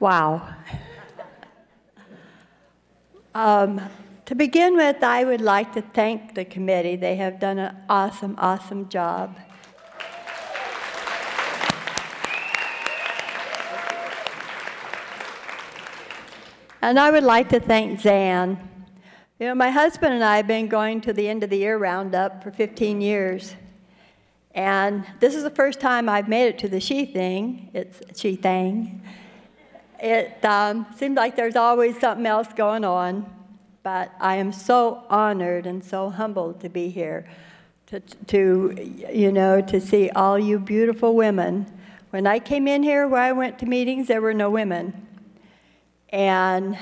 Wow. um, to begin with, I would like to thank the committee. They have done an awesome, awesome job. And I would like to thank Zan. You know, my husband and I have been going to the end of the year roundup for 15 years. And this is the first time I've made it to the she thing. It's she thang. It um, seems like there's always something else going on, but I am so honored and so humbled to be here, to, to you know, to see all you beautiful women. When I came in here, where I went to meetings, there were no women, and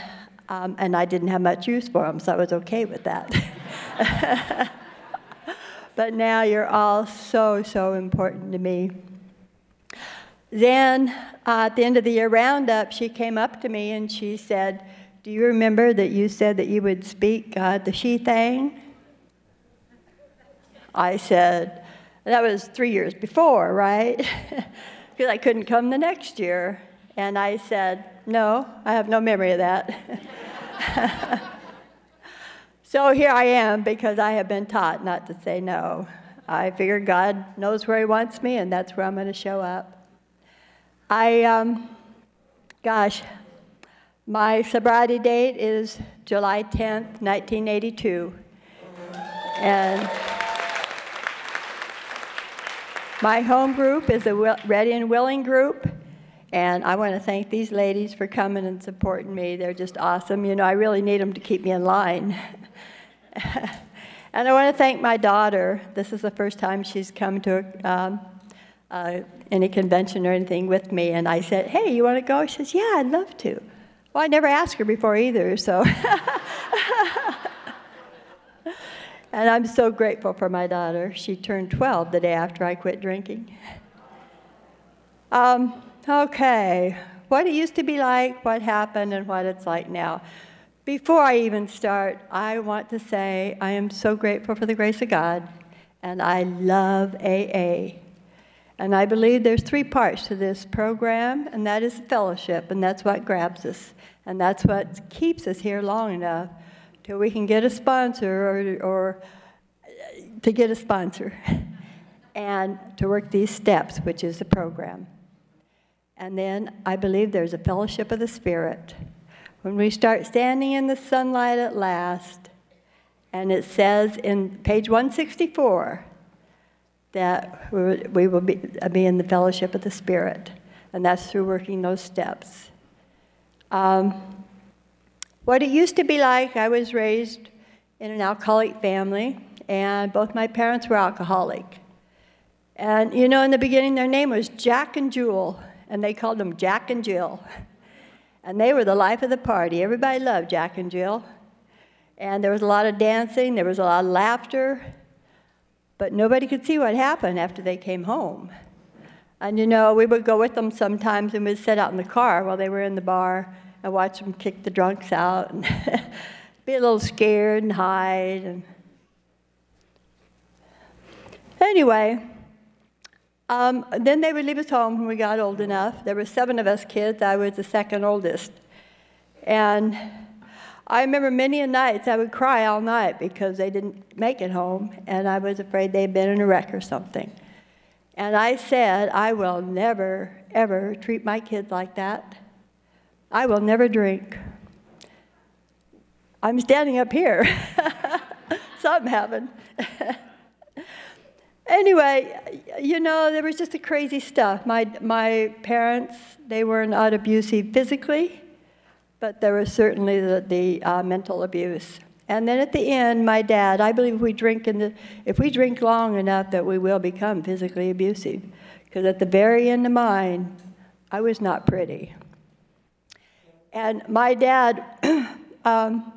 um, and I didn't have much use for them, so I was okay with that. but now you're all so so important to me. Then, uh, at the end of the year roundup, she came up to me and she said, Do you remember that you said that you would speak uh, the she thing? I said, That was three years before, right? Because I couldn't come the next year. And I said, No, I have no memory of that. so here I am because I have been taught not to say no. I figure God knows where He wants me, and that's where I'm going to show up. I, um, gosh, my sobriety date is July 10th, 1982. And my home group is a Ready and Willing group. And I want to thank these ladies for coming and supporting me. They're just awesome. You know, I really need them to keep me in line. and I want to thank my daughter. This is the first time she's come to um, uh, any convention or anything with me, and I said, "Hey, you want to go?" She says, "Yeah, I'd love to." Well, I never asked her before either, so. and I'm so grateful for my daughter. She turned 12 the day after I quit drinking. Um, okay, what it used to be like, what happened, and what it's like now. Before I even start, I want to say I am so grateful for the grace of God, and I love AA. And I believe there's three parts to this program, and that is fellowship, and that's what grabs us. And that's what keeps us here long enough till we can get a sponsor or, or to get a sponsor and to work these steps, which is the program. And then I believe there's a fellowship of the Spirit. When we start standing in the sunlight at last, and it says in page 164, that we will be, be in the fellowship of the Spirit, and that's through working those steps. Um, what it used to be like, I was raised in an alcoholic family, and both my parents were alcoholic. And you know, in the beginning, their name was Jack and Jewel, and they called them Jack and Jill. And they were the life of the party. Everybody loved Jack and Jill. And there was a lot of dancing, there was a lot of laughter, but nobody could see what happened after they came home. And you know, we would go with them sometimes and we'd sit out in the car while they were in the bar and watch them kick the drunks out and be a little scared and hide. And anyway, um, then they would leave us home when we got old enough. There were seven of us kids. I was the second oldest. And I remember many a nights I would cry all night because they didn't make it home, and I was afraid they'd been in a wreck or something. And I said, I will never, ever treat my kids like that. I will never drink. I'm standing up here. Something happened. anyway, you know, there was just a crazy stuff. My, my parents, they were not abusive physically but there was certainly the, the uh, mental abuse. And then at the end, my dad, I believe we drink in the, if we drink long enough that we will become physically abusive. Because at the very end of mine, I was not pretty. And my dad um,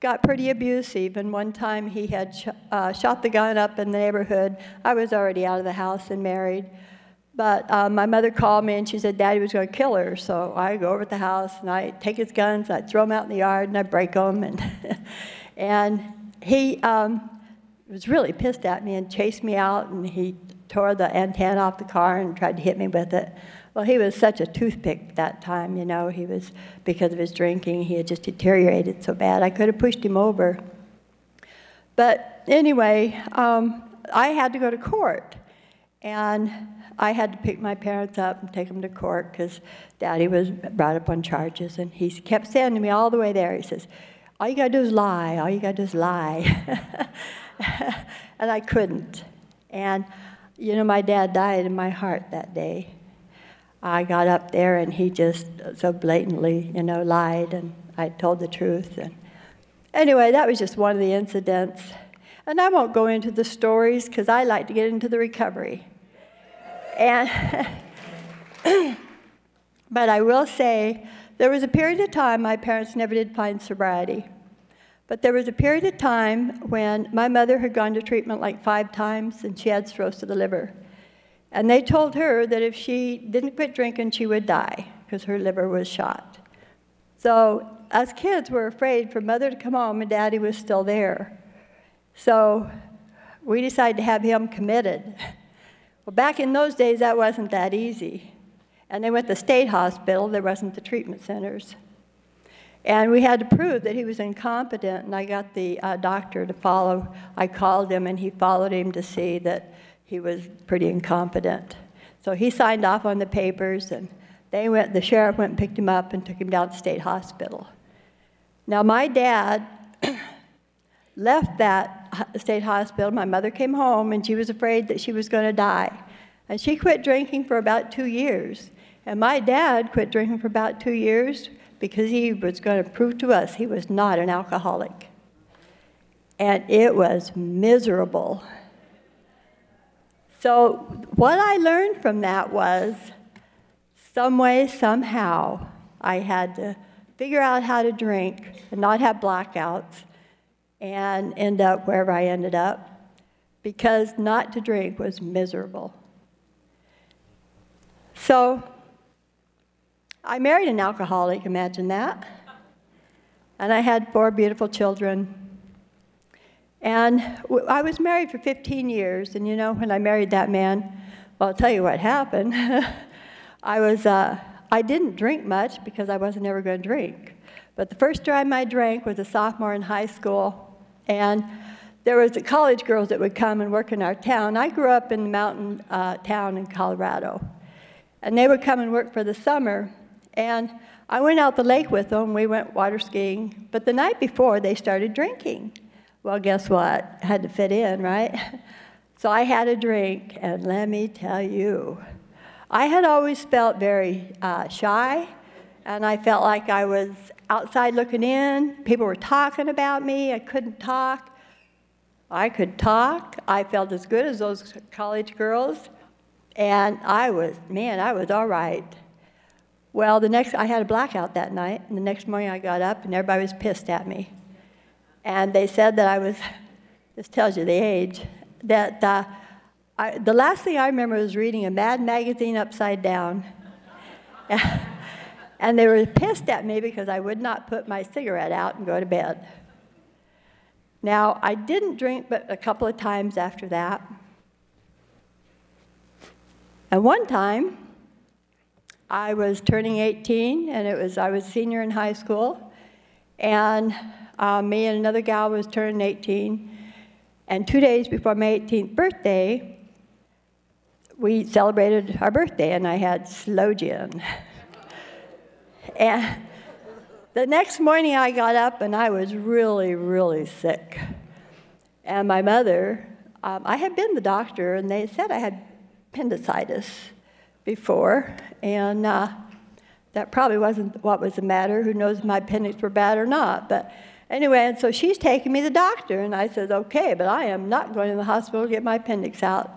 got pretty abusive, and one time he had sh- uh, shot the gun up in the neighborhood. I was already out of the house and married. But um, my mother called me and she said Daddy was going to kill her. So I go over to the house and I take his guns, I throw them out in the yard, and I break them. And, and he um, was really pissed at me and chased me out. And he tore the antenna off the car and tried to hit me with it. Well, he was such a toothpick that time, you know. He was, because of his drinking, he had just deteriorated so bad. I could have pushed him over. But anyway, um, I had to go to court. And I had to pick my parents up and take them to court because Daddy was brought up on charges. And he kept saying to me all the way there, he says, All you got to do is lie. All you got to do is lie. and I couldn't. And, you know, my dad died in my heart that day. I got up there and he just so blatantly, you know, lied and I told the truth. And anyway, that was just one of the incidents. And I won't go into the stories because I like to get into the recovery. And but I will say there was a period of time my parents never did find sobriety. But there was a period of time when my mother had gone to treatment like five times and she had cirrhosis of the liver. And they told her that if she didn't quit drinking, she would die because her liver was shot. So, us kids were afraid for mother to come home and daddy was still there. So, we decided to have him committed. Well, back in those days, that wasn't that easy. And they went to state hospital, there wasn't the treatment centers. And we had to prove that he was incompetent, and I got the uh, doctor to follow. I called him, and he followed him to see that he was pretty incompetent. So he signed off on the papers, and they went, the sheriff went and picked him up and took him down to state hospital. Now, my dad left that state hospital. My mother came home, and she was afraid that she was going to die. And she quit drinking for about two years. And my dad quit drinking for about two years because he was going to prove to us he was not an alcoholic. And it was miserable. So, what I learned from that was some way, somehow, I had to figure out how to drink and not have blackouts and end up wherever I ended up because not to drink was miserable. So, I married an alcoholic, imagine that. And I had four beautiful children and I was married for 15 years, and you know, when I married that man, well, I'll tell you what happened. I was, uh, I didn't drink much because I wasn't ever going to drink. But the first time I drank was a sophomore in high school, and there was the college girls that would come and work in our town. I grew up in a mountain uh, town in Colorado, and they would come and work for the summer. And I went out the lake with them. We went water skiing. But the night before, they started drinking. Well, guess what? I had to fit in, right? So I had a drink, and let me tell you, I had always felt very uh, shy, and I felt like I was outside looking in. People were talking about me. I couldn't talk. I could talk. I felt as good as those college girls, and I was, man, I was all right. Well, the next, I had a blackout that night, and the next morning I got up, and everybody was pissed at me. And they said that I was, this tells you the age, that uh, I, the last thing I remember was reading a Mad magazine upside down. and they were pissed at me because I would not put my cigarette out and go to bed. Now, I didn't drink but a couple of times after that. And one time, I was turning 18, and it was I was senior in high school, and uh, me and another gal was turning 18. And two days before my 18th birthday, we celebrated our birthday, and I had sloe gin. and the next morning, I got up and I was really, really sick. And my mother, um, I had been the doctor, and they said I had appendicitis before, and uh, that probably wasn't what was the matter. Who knows if my appendix were bad or not? But Anyway, and so she's taking me to the doctor, and I said, okay, but I am not going to the hospital to get my appendix out.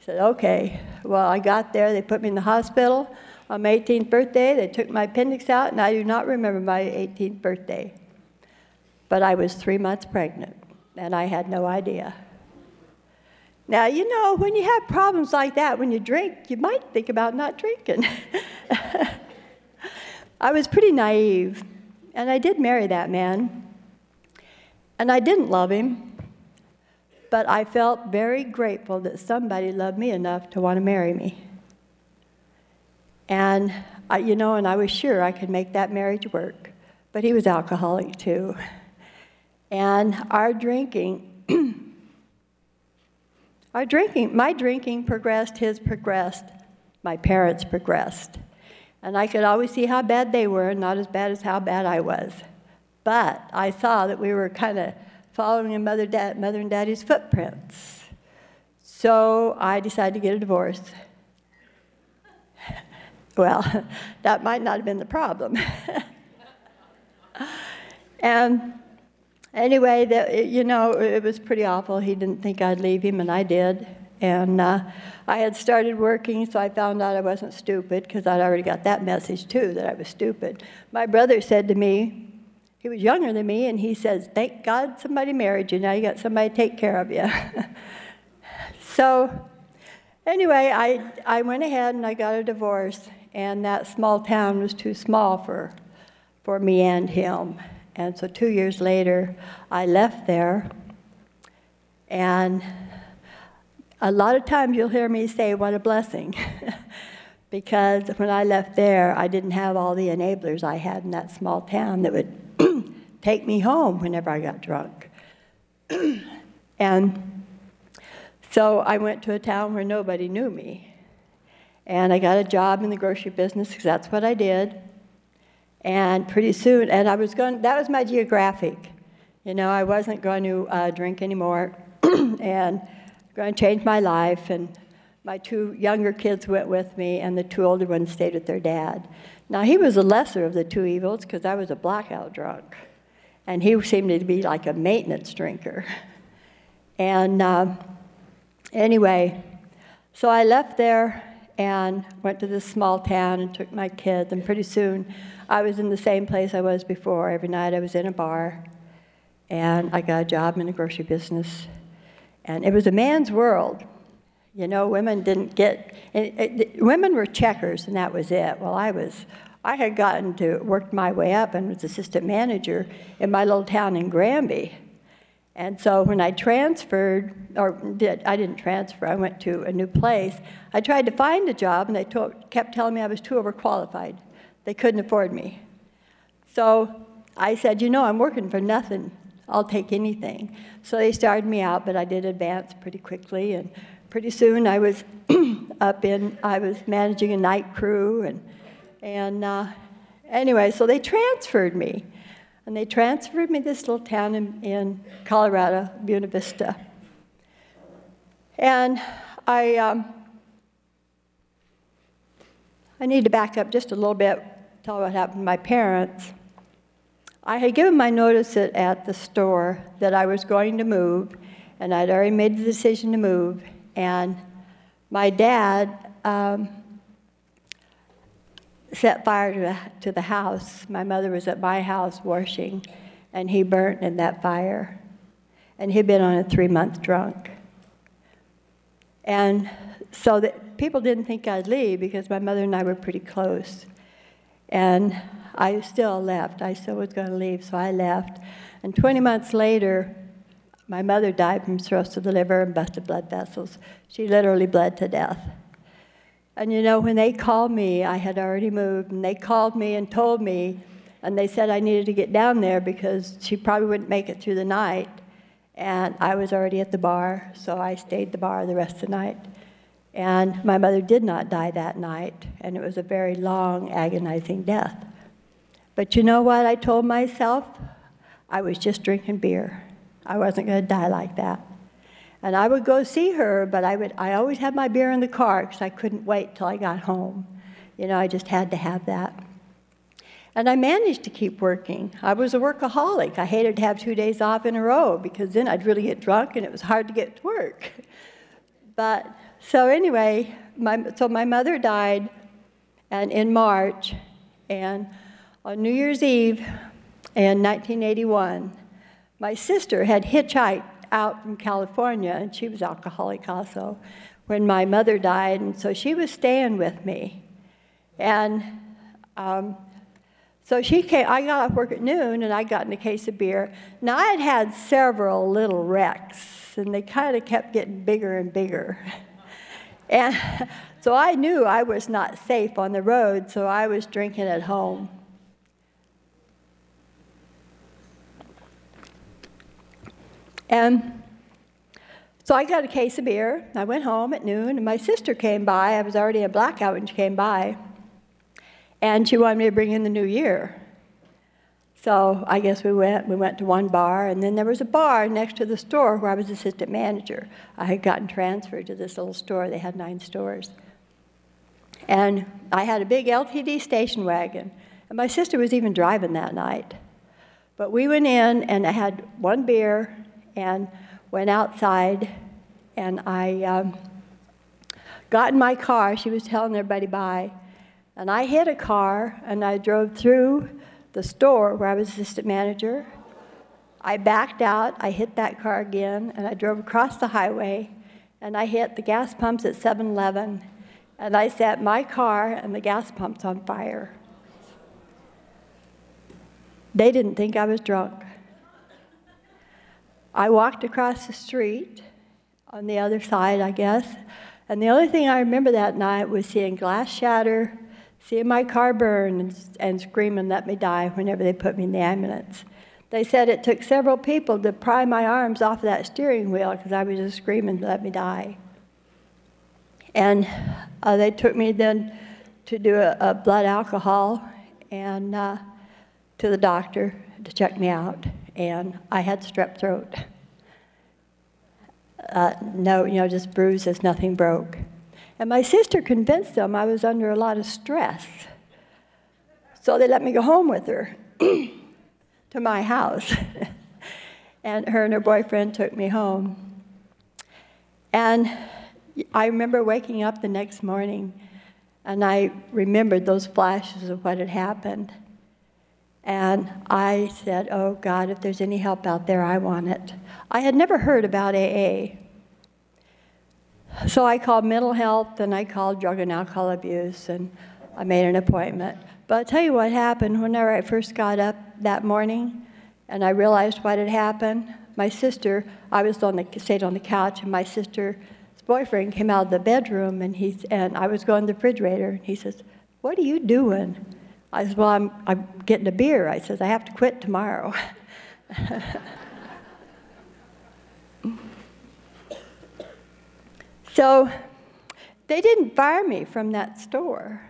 She said, okay. Well, I got there, they put me in the hospital. On my 18th birthday, they took my appendix out, and I do not remember my 18th birthday. But I was three months pregnant, and I had no idea. Now, you know, when you have problems like that, when you drink, you might think about not drinking. I was pretty naive, and I did marry that man. And I didn't love him, but I felt very grateful that somebody loved me enough to want to marry me. And, I, you know, and I was sure I could make that marriage work. But he was alcoholic too. And our drinking, our drinking, my drinking progressed, his progressed, my parents progressed. And I could always see how bad they were, not as bad as how bad I was. But I saw that we were kind of following in mother, dad, mother and daddy's footprints. So I decided to get a divorce. Well, that might not have been the problem. and anyway, the, you know, it was pretty awful. He didn't think I'd leave him, and I did. And uh, I had started working, so I found out I wasn't stupid because I'd already got that message too that I was stupid. My brother said to me, he was younger than me, and he says, Thank God somebody married you. Now you got somebody to take care of you. so, anyway, I, I went ahead and I got a divorce, and that small town was too small for, for me and him. And so, two years later, I left there, and a lot of times you'll hear me say, What a blessing. because when I left there, I didn't have all the enablers I had in that small town that would take me home whenever I got drunk. and so I went to a town where nobody knew me. And I got a job in the grocery business because that's what I did. And pretty soon, and I was going, that was my geographic. You know, I wasn't going to uh, drink anymore and going to change my life. And my two younger kids went with me, and the two older ones stayed with their dad. Now, he was the lesser of the two evils because I was a blackout drunk and he seemed to be like a maintenance drinker. And uh, anyway, so I left there and went to this small town and took my kids, and pretty soon I was in the same place I was before. Every night I was in a bar, and I got a job in the grocery business. And it was a man's world. You know, women didn't get, it, it, women were checkers, and that was it. Well, I was I had gotten to work my way up and was assistant manager in my little town in Granby. And so when I transferred, or did, I didn't transfer, I went to a new place, I tried to find a job and they told, kept telling me I was too overqualified. They couldn't afford me. So I said, you know, I'm working for nothing. I'll take anything. So they started me out, but I did advance pretty quickly. And pretty soon I was up in, I was managing a night crew and and uh, anyway, so they transferred me. And they transferred me to this little town in, in Colorado, Buena Vista. And I, um, I need to back up just a little bit, tell what happened to my parents. I had given my notice at, at the store that I was going to move, and I'd already made the decision to move. And my dad, um, set fire to the, to the house. My mother was at my house washing, and he burnt in that fire. And he'd been on a three month drunk. And so that people didn't think I'd leave because my mother and I were pretty close. And I still left. I still was going to leave, so I left. And 20 months later, my mother died from cirrhosis of the liver and busted blood vessels. She literally bled to death. And you know, when they called me, I had already moved, and they called me and told me, and they said I needed to get down there because she probably wouldn't make it through the night. And I was already at the bar, so I stayed the bar the rest of the night. And my mother did not die that night, and it was a very long, agonizing death. But you know what I told myself? I was just drinking beer. I wasn't going to die like that. And I would go see her, but I, would, I always had my beer in the car because I couldn't wait till I got home. You know, I just had to have that. And I managed to keep working. I was a workaholic. I hated to have two days off in a row because then I'd really get drunk and it was hard to get to work. But so anyway, my, so my mother died and in March, and on New Year's Eve in 1981, my sister had hitchhiked out from California, and she was alcoholic also, when my mother died, and so she was staying with me. And um, So she came, I got off work at noon and I got in a case of beer. Now I had had several little wrecks and they kind of kept getting bigger and bigger. And so I knew I was not safe on the road, so I was drinking at home. And so I got a case of beer. I went home at noon, and my sister came by. I was already in blackout when she came by. And she wanted me to bring in the new year. So I guess we went. We went to one bar, and then there was a bar next to the store where I was assistant manager. I had gotten transferred to this little store. They had nine stores. And I had a big LTD station wagon, and my sister was even driving that night. But we went in, and I had one beer, and went outside, and I um, got in my car. She was telling everybody bye. And I hit a car, and I drove through the store where I was assistant manager. I backed out, I hit that car again, and I drove across the highway, and I hit the gas pumps at 7 Eleven, and I set my car and the gas pumps on fire. They didn't think I was drunk. I walked across the street on the other side, I guess, and the only thing I remember that night was seeing glass shatter, seeing my car burn, and, and screaming, let me die, whenever they put me in the ambulance. They said it took several people to pry my arms off of that steering wheel because I was just screaming, let me die. And uh, they took me then to do a, a blood alcohol and uh, to the doctor to check me out and I had strep throat. Uh, no, you know, just bruises, nothing broke. And my sister convinced them I was under a lot of stress. So they let me go home with her to my house. and her and her boyfriend took me home. And I remember waking up the next morning and I remembered those flashes of what had happened. And I said, Oh God, if there's any help out there, I want it. I had never heard about AA. So I called mental health and I called drug and alcohol abuse and I made an appointment. But I'll tell you what happened whenever I first got up that morning and I realized what had happened. My sister, I was on the, stayed on the couch and my sister's boyfriend came out of the bedroom and, he's, and I was going to the refrigerator and he says, What are you doing? I said, Well, I'm, I'm getting a beer. I says, I have to quit tomorrow. so they didn't fire me from that store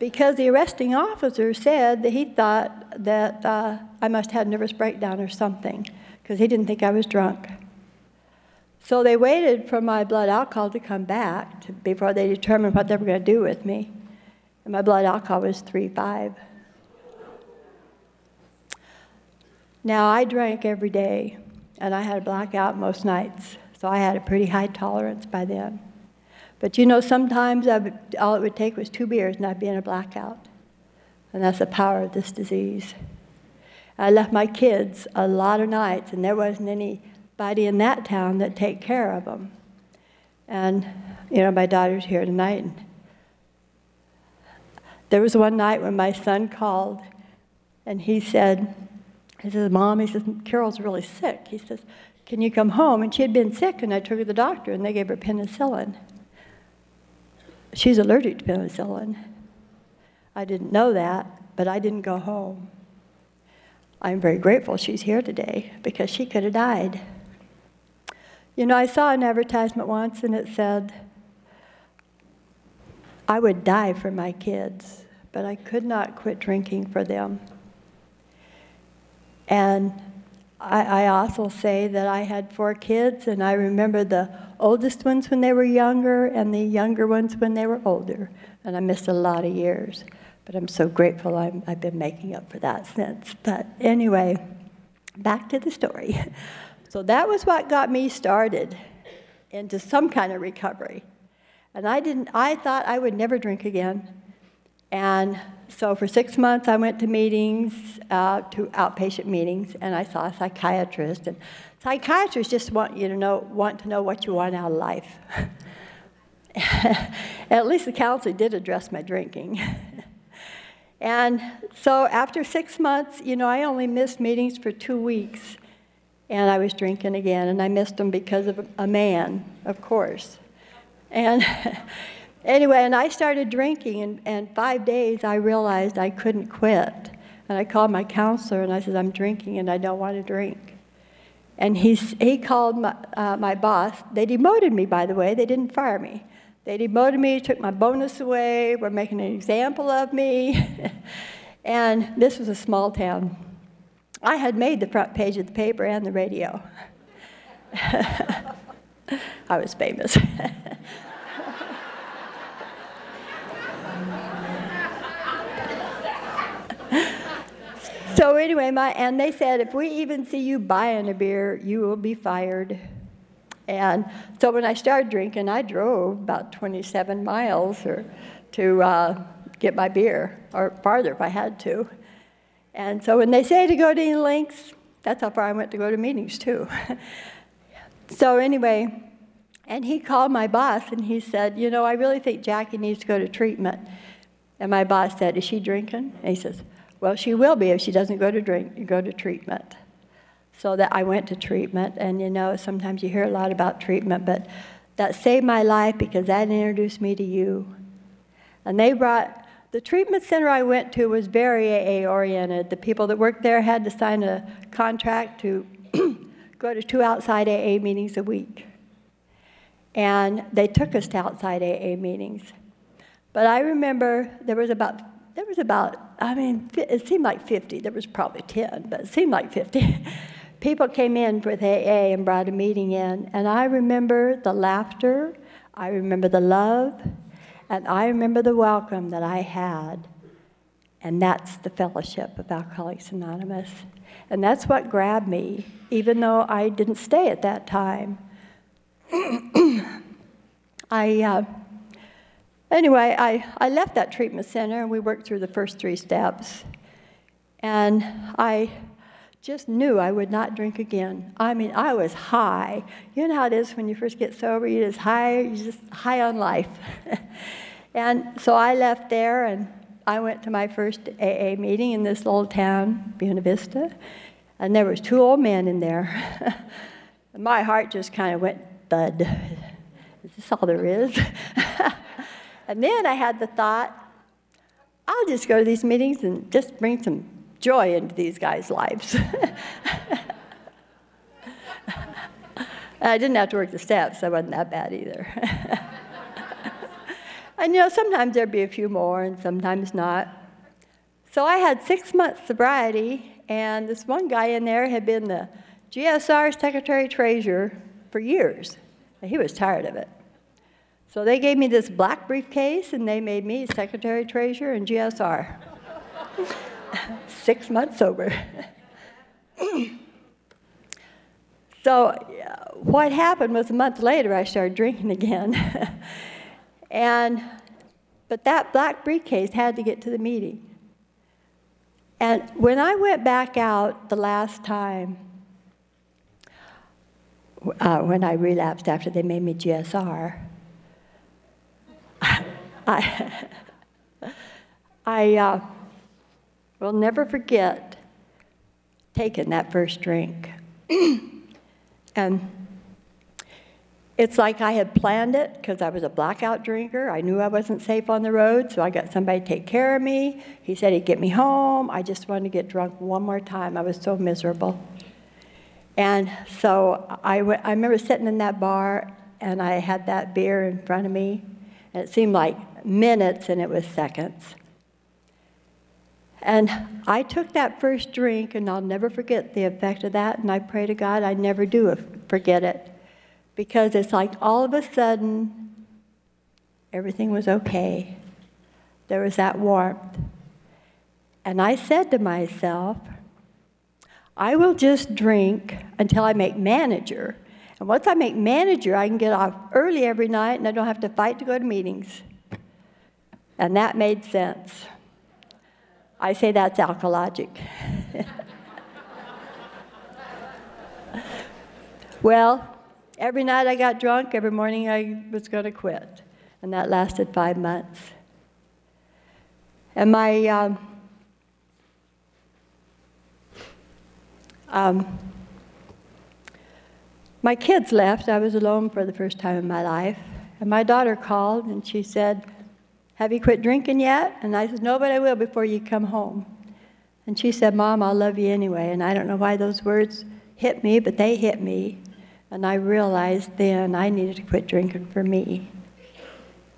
because the arresting officer said that he thought that uh, I must have had a nervous breakdown or something because he didn't think I was drunk. So they waited for my blood alcohol to come back to, before they determined what they were going to do with me and my blood alcohol was 3.5. Now, I drank every day, and I had a blackout most nights, so I had a pretty high tolerance by then. But you know, sometimes would, all it would take was two beers and I'd be in a blackout. And that's the power of this disease. I left my kids a lot of nights, and there wasn't anybody in that town that take care of them. And, you know, my daughter's here tonight, and there was one night when my son called and he said, he says, Mom, he says, Carol's really sick. He says, Can you come home? And she had been sick, and I took her to the doctor, and they gave her penicillin. She's allergic to penicillin. I didn't know that, but I didn't go home. I'm very grateful she's here today because she could have died. You know, I saw an advertisement once, and it said, I would die for my kids, but I could not quit drinking for them. And I, I, also say that I had four kids, and I remember the oldest ones when they were younger and the younger ones when they were older. And I missed a lot of years. But I'm so grateful i have been making up for that since. But anyway, back to the story. So that was what got me started into some kind of recovery. And I didn't, I thought I would never drink again. And so for six months, I went to meetings, uh, to outpatient meetings, and I saw a psychiatrist. And psychiatrists just want you to know, want to know what you want out of life. At least the counselor did address my drinking. And so after six months, you know, I only missed meetings for two weeks. And I was drinking again, and I missed them because of a man, of course. And anyway, and I started drinking, and, and five days I realized I couldn't quit. And I called my counselor and I said, I'm drinking and I don't want to drink. And he, he called my, uh, my boss. They demoted me, by the way, they didn't fire me. They demoted me, took my bonus away, were making an example of me. and this was a small town. I had made the front page of the paper and the radio. I was famous. so anyway, my, and they said, if we even see you buying a beer, you will be fired. And so when I started drinking, I drove about 27 miles or, to uh, get my beer, or farther if I had to. And so when they say to go to any lengths, that's how far I went to go to meetings too. so anyway, and he called my boss and he said, you know, I really think Jackie needs to go to treatment. And my boss said, is she drinking? And he says, well, she will be if she doesn't go to drink, go to treatment. So that I went to treatment, and you know, sometimes you hear a lot about treatment, but that saved my life because that introduced me to you. And they brought the treatment center I went to was very AA oriented. The people that worked there had to sign a contract to go to two outside AA meetings a week. And they took us to outside AA meetings. But I remember there was about there was about I mean it seemed like 50. There was probably 10, but it seemed like 50. people came in with AA and brought a meeting in, and I remember the laughter, I remember the love, and I remember the welcome that I had. And that's the fellowship of Alcoholics Anonymous. And that's what grabbed me, even though I didn't stay at that time. I, uh, anyway, I, I left that treatment center and we worked through the first three steps. And I just knew I would not drink again. I mean, I was high. You know how it is when you first get sober, you're just high, you're just high on life. and so I left there and I went to my first AA meeting in this little town, Buena Vista, and there was two old men in there. my heart just kind of went thud. Is this all there is? and then I had the thought, I'll just go to these meetings and just bring some joy into these guys' lives. I didn't have to work the steps, so wasn't that bad either. and you know, sometimes there'd be a few more and sometimes not. So I had six months sobriety, and this one guy in there had been the GSR secretary treasurer for years. And he was tired of it. So they gave me this black briefcase and they made me secretary treasurer and GSR six months sober. so, what happened was a month later, I started drinking again. and, but that black briefcase had to get to the meeting. And when I went back out the last time, uh, when I relapsed after they made me GSR, I, I uh, will never forget taking that first drink. and it's like I had planned it because I was a blackout drinker. I knew I wasn't safe on the road, so I got somebody to take care of me. He said he'd get me home. I just wanted to get drunk one more time. I was so miserable. And so I, w- I remember sitting in that bar and I had that beer in front of me, and it seemed like minutes and it was seconds. And I took that first drink, and I'll never forget the effect of that. And I pray to God I never do forget it. Because it's like all of a sudden, everything was okay. There was that warmth. And I said to myself, I will just drink until I make manager. And once I make manager, I can get off early every night and I don't have to fight to go to meetings. And that made sense. I say that's alkalogic. well, every night I got drunk, every morning I was going to quit. And that lasted five months. And my. Um, um, my kids left. I was alone for the first time in my life. And my daughter called and she said, have you quit drinking yet? And I said, No, but I will before you come home. And she said, Mom, I'll love you anyway. And I don't know why those words hit me, but they hit me. And I realized then I needed to quit drinking for me.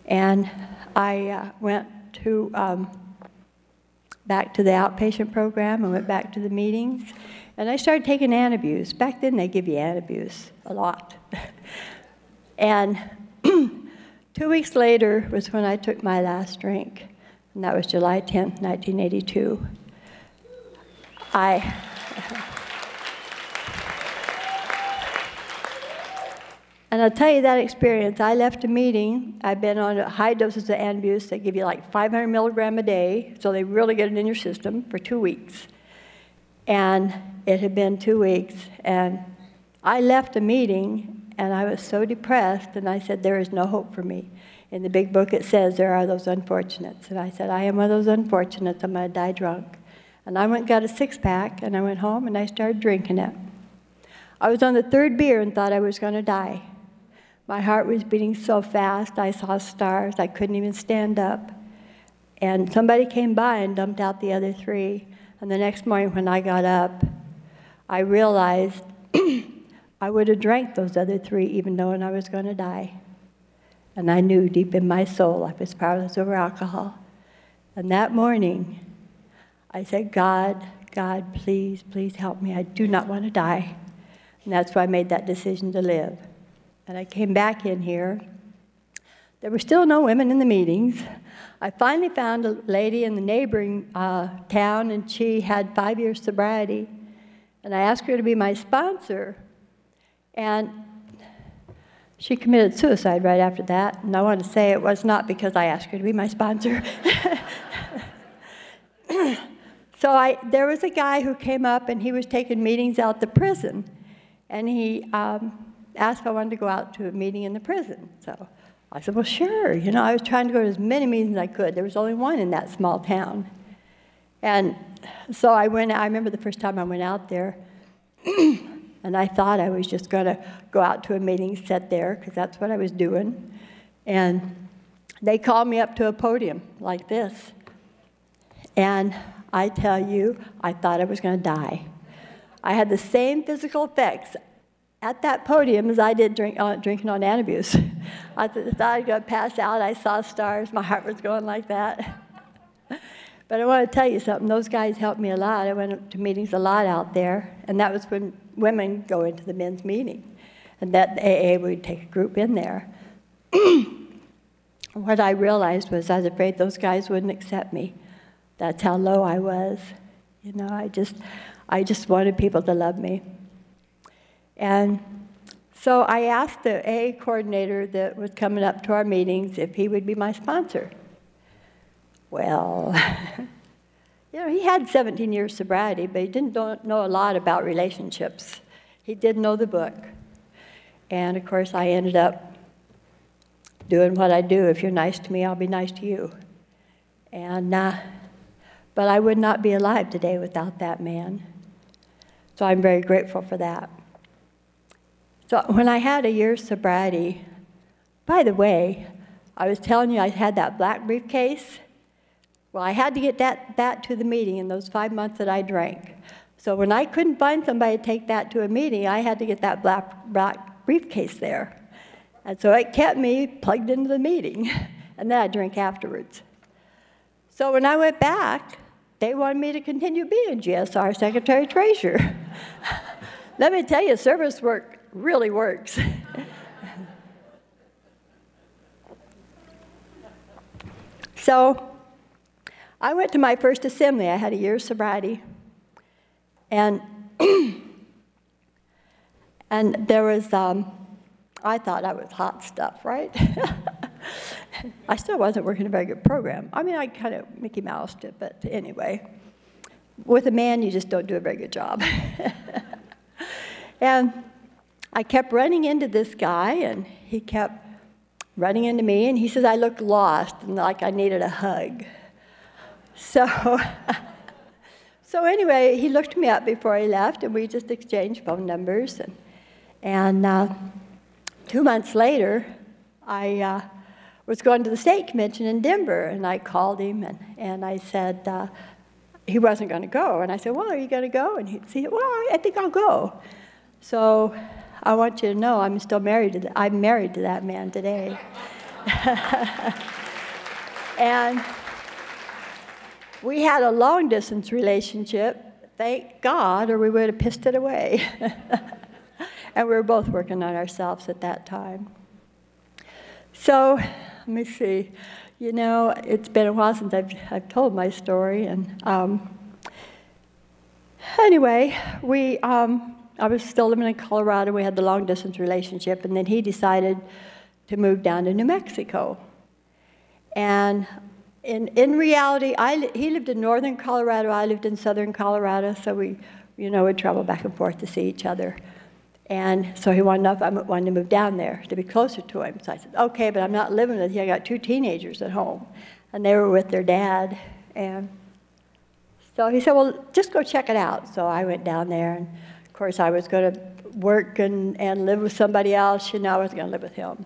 And I uh, went to um, back to the outpatient program. and went back to the meetings. And I started taking Antabuse. Back then, they give you Antabuse a lot. and two weeks later was when I took my last drink, and that was July 10th, 1982. I. And I'll tell you that experience. I left a meeting. I've been on high doses of Antabuse. They give you like 500 milligram a day, so they really get it in your system for two weeks. And it had been two weeks, and I left a meeting, and I was so depressed, and I said, There is no hope for me. In the big book, it says there are those unfortunates. And I said, I am one of those unfortunates. I'm going to die drunk. And I went got a six pack, and I went home and I started drinking it. I was on the third beer and thought I was going to die. My heart was beating so fast, I saw stars. I couldn't even stand up. And somebody came by and dumped out the other three. And the next morning, when I got up, I realized I would have drank those other three even knowing I was going to die. And I knew deep in my soul I was powerless over alcohol. And that morning, I said, God, God, please, please help me. I do not want to die. And that's why I made that decision to live. And I came back in here. There were still no women in the meetings. I finally found a lady in the neighboring uh, town, and she had five years sobriety. And I asked her to be my sponsor. And she committed suicide right after that. And I want to say it was not because I asked her to be my sponsor. so I, there was a guy who came up, and he was taking meetings out the prison. And he, um, asked if I wanted to go out to a meeting in the prison. So I said, well, sure. You know, I was trying to go to as many meetings as I could. There was only one in that small town. And so I went, I remember the first time I went out there, and I thought I was just going to go out to a meeting, sit there, because that's what I was doing. And they called me up to a podium like this. And I tell you, I thought I was going to die. I had the same physical effects at that podium as I did drink, uh, drinking on Antabuse. I thought I'd go pass out. I saw stars. My heart was going like that. but I want to tell you something. Those guys helped me a lot. I went to meetings a lot out there, and that was when women go into the men's meeting. And that AA would take a group in there. what I realized was I was afraid those guys wouldn't accept me. That's how low I was. You know, I just, I just wanted people to love me. And so I asked the AA coordinator that was coming up to our meetings if he would be my sponsor. Well, you know, he had 17 years sobriety, but he didn't know a lot about relationships. He did know the book. And of course, I ended up doing what I do. If you're nice to me, I'll be nice to you. And, uh, but I would not be alive today without that man. So I'm very grateful for that. So when I had a year's sobriety, by the way, I was telling you I had that black briefcase. Well, I had to get that, that to the meeting in those five months that I drank. So when I couldn't find somebody to take that to a meeting, I had to get that black, black briefcase there. And so it kept me plugged into the meeting. And then I drank afterwards. So when I went back, they wanted me to continue being GSR Secretary Treasurer. Let me tell you, service work really works. so I went to my first assembly. I had a year's sobriety. And, and there was, um, I thought I was hot stuff, right? I still wasn't working a very good program. I mean, I kind of Mickey Moused it, but anyway. With a man, you just don't do a very good job. and I kept running into this guy, and he kept running into me, and he says I looked lost and like I needed a hug. So, So anyway, he looked me up before he left, and we just exchanged phone numbers. And, and uh, two months later, I uh, was going to the state convention in Denver, and I called him, and, and I said uh, he wasn't going to go. And I said, well, are you going to go? And he said, well, I think I'll go. So I want you to know I'm still married to, the, I'm married to that man today. and we had a long distance relationship, thank God, or we would have pissed it away. and we were both working on ourselves at that time. So, let me see. You know, it's been a while since I've, I've told my story. And um, anyway, we, um, I was still living in Colorado. We had the long distance relationship. And then he decided to move down to New Mexico. And in, in reality, I, he lived in northern Colorado, I lived in southern Colorado, so we, you know, would travel back and forth to see each other. And so he wanted, enough, I wanted to move down there to be closer to him. So I said, okay, but I'm not living with you. I got two teenagers at home. And they were with their dad. And so he said, well, just go check it out. So I went down there. And of course, I was going to work and, and live with somebody else. You know, I was going to live with him.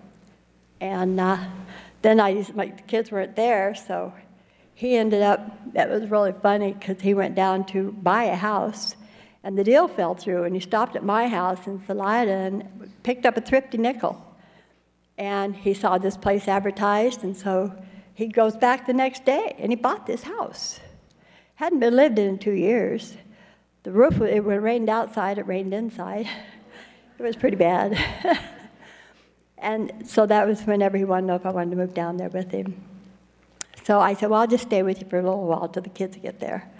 And uh, then I, my kids weren't there, so he ended up, that was really funny because he went down to buy a house and the deal fell through and he stopped at my house in Salida and picked up a thrifty nickel. And he saw this place advertised and so he goes back the next day and he bought this house. Hadn't been lived in in two years. The roof, it rained outside, it rained inside. It was pretty bad. And so that was whenever he wanted to know if I wanted to move down there with him. So I said, Well, I'll just stay with you for a little while till the kids get there.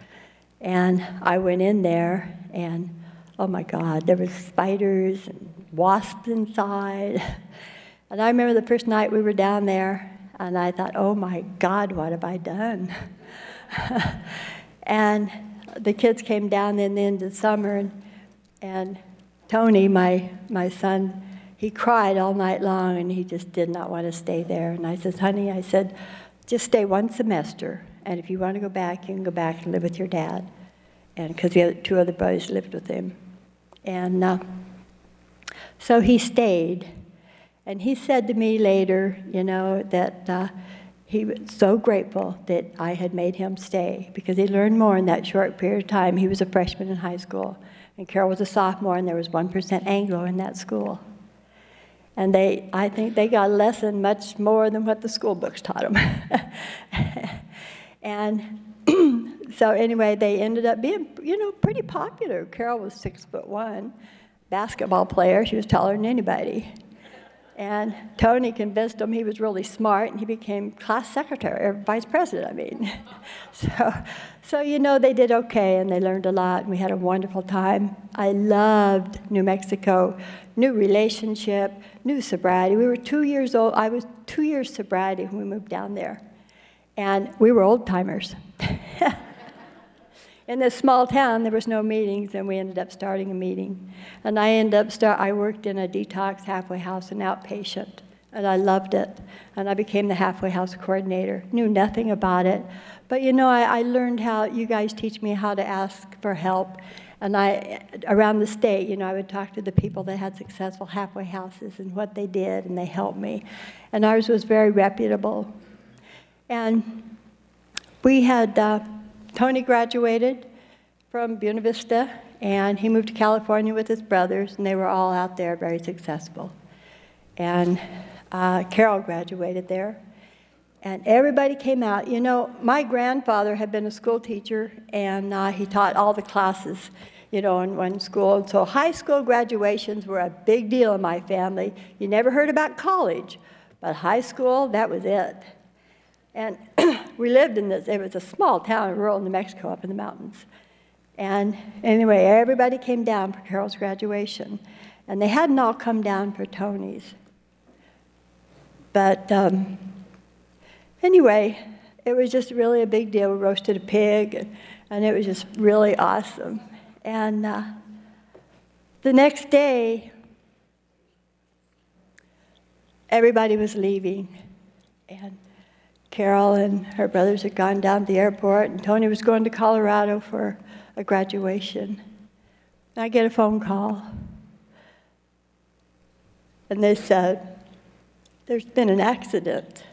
And I went in there, and oh my God, there was spiders and wasps inside. And I remember the first night we were down there, and I thought, oh my God, what have I done? and the kids came down in the end of the summer, and, and Tony, my, my son, he cried all night long and he just did not want to stay there. And I said, honey, I said, just stay one semester. And if you want to go back, you can go back and live with your dad. And because the other, two other brothers lived with him. And uh, so he stayed. And he said to me later, you know, that uh, he was so grateful that I had made him stay because he learned more in that short period of time. He was a freshman in high school, and Carol was a sophomore, and there was 1% Anglo in that school. And they, I think they got a lesson much more than what the school books taught them. and so anyway, they ended up being, you know, pretty popular. Carol was six foot one, basketball player. She was taller than anybody. And Tony convinced him he was really smart, and he became class secretary or vice president. I mean, so, so you know they did okay, and they learned a lot, and we had a wonderful time. I loved New Mexico, new relationship, new sobriety. We were two years old. I was two years sobriety when we moved down there, and we were old timers. in this small town, there was no meetings, and we ended up starting a meeting. And I ended up start. I worked in a detox halfway house, an outpatient, and I loved it. And I became the halfway house coordinator. Knew nothing about it, but you know, I, I learned how. You guys teach me how to ask for help. And I, around the state, you know, I would talk to the people that had successful halfway houses and what they did, and they helped me. And ours was very reputable. And we had uh, Tony graduated from Buena Vista, and he moved to California with his brothers, and they were all out there very successful. And uh, Carol graduated there, and everybody came out. You know, my grandfather had been a school teacher, and uh, he taught all the classes, you know, in one school. And so high school graduations were a big deal in my family. You never heard about college, but high school, that was it. And we lived in this, it was a small town in rural New Mexico up in the mountains. And anyway, everybody came down for Carol's graduation. And they hadn't all come down for Tony's. But um, anyway, it was just really a big deal. We roasted a pig, and, and it was just really awesome. And uh, the next day, everybody was leaving. And Carol and her brothers had gone down to the airport, and Tony was going to Colorado for a graduation. And I get a phone call, and they said, There's been an accident,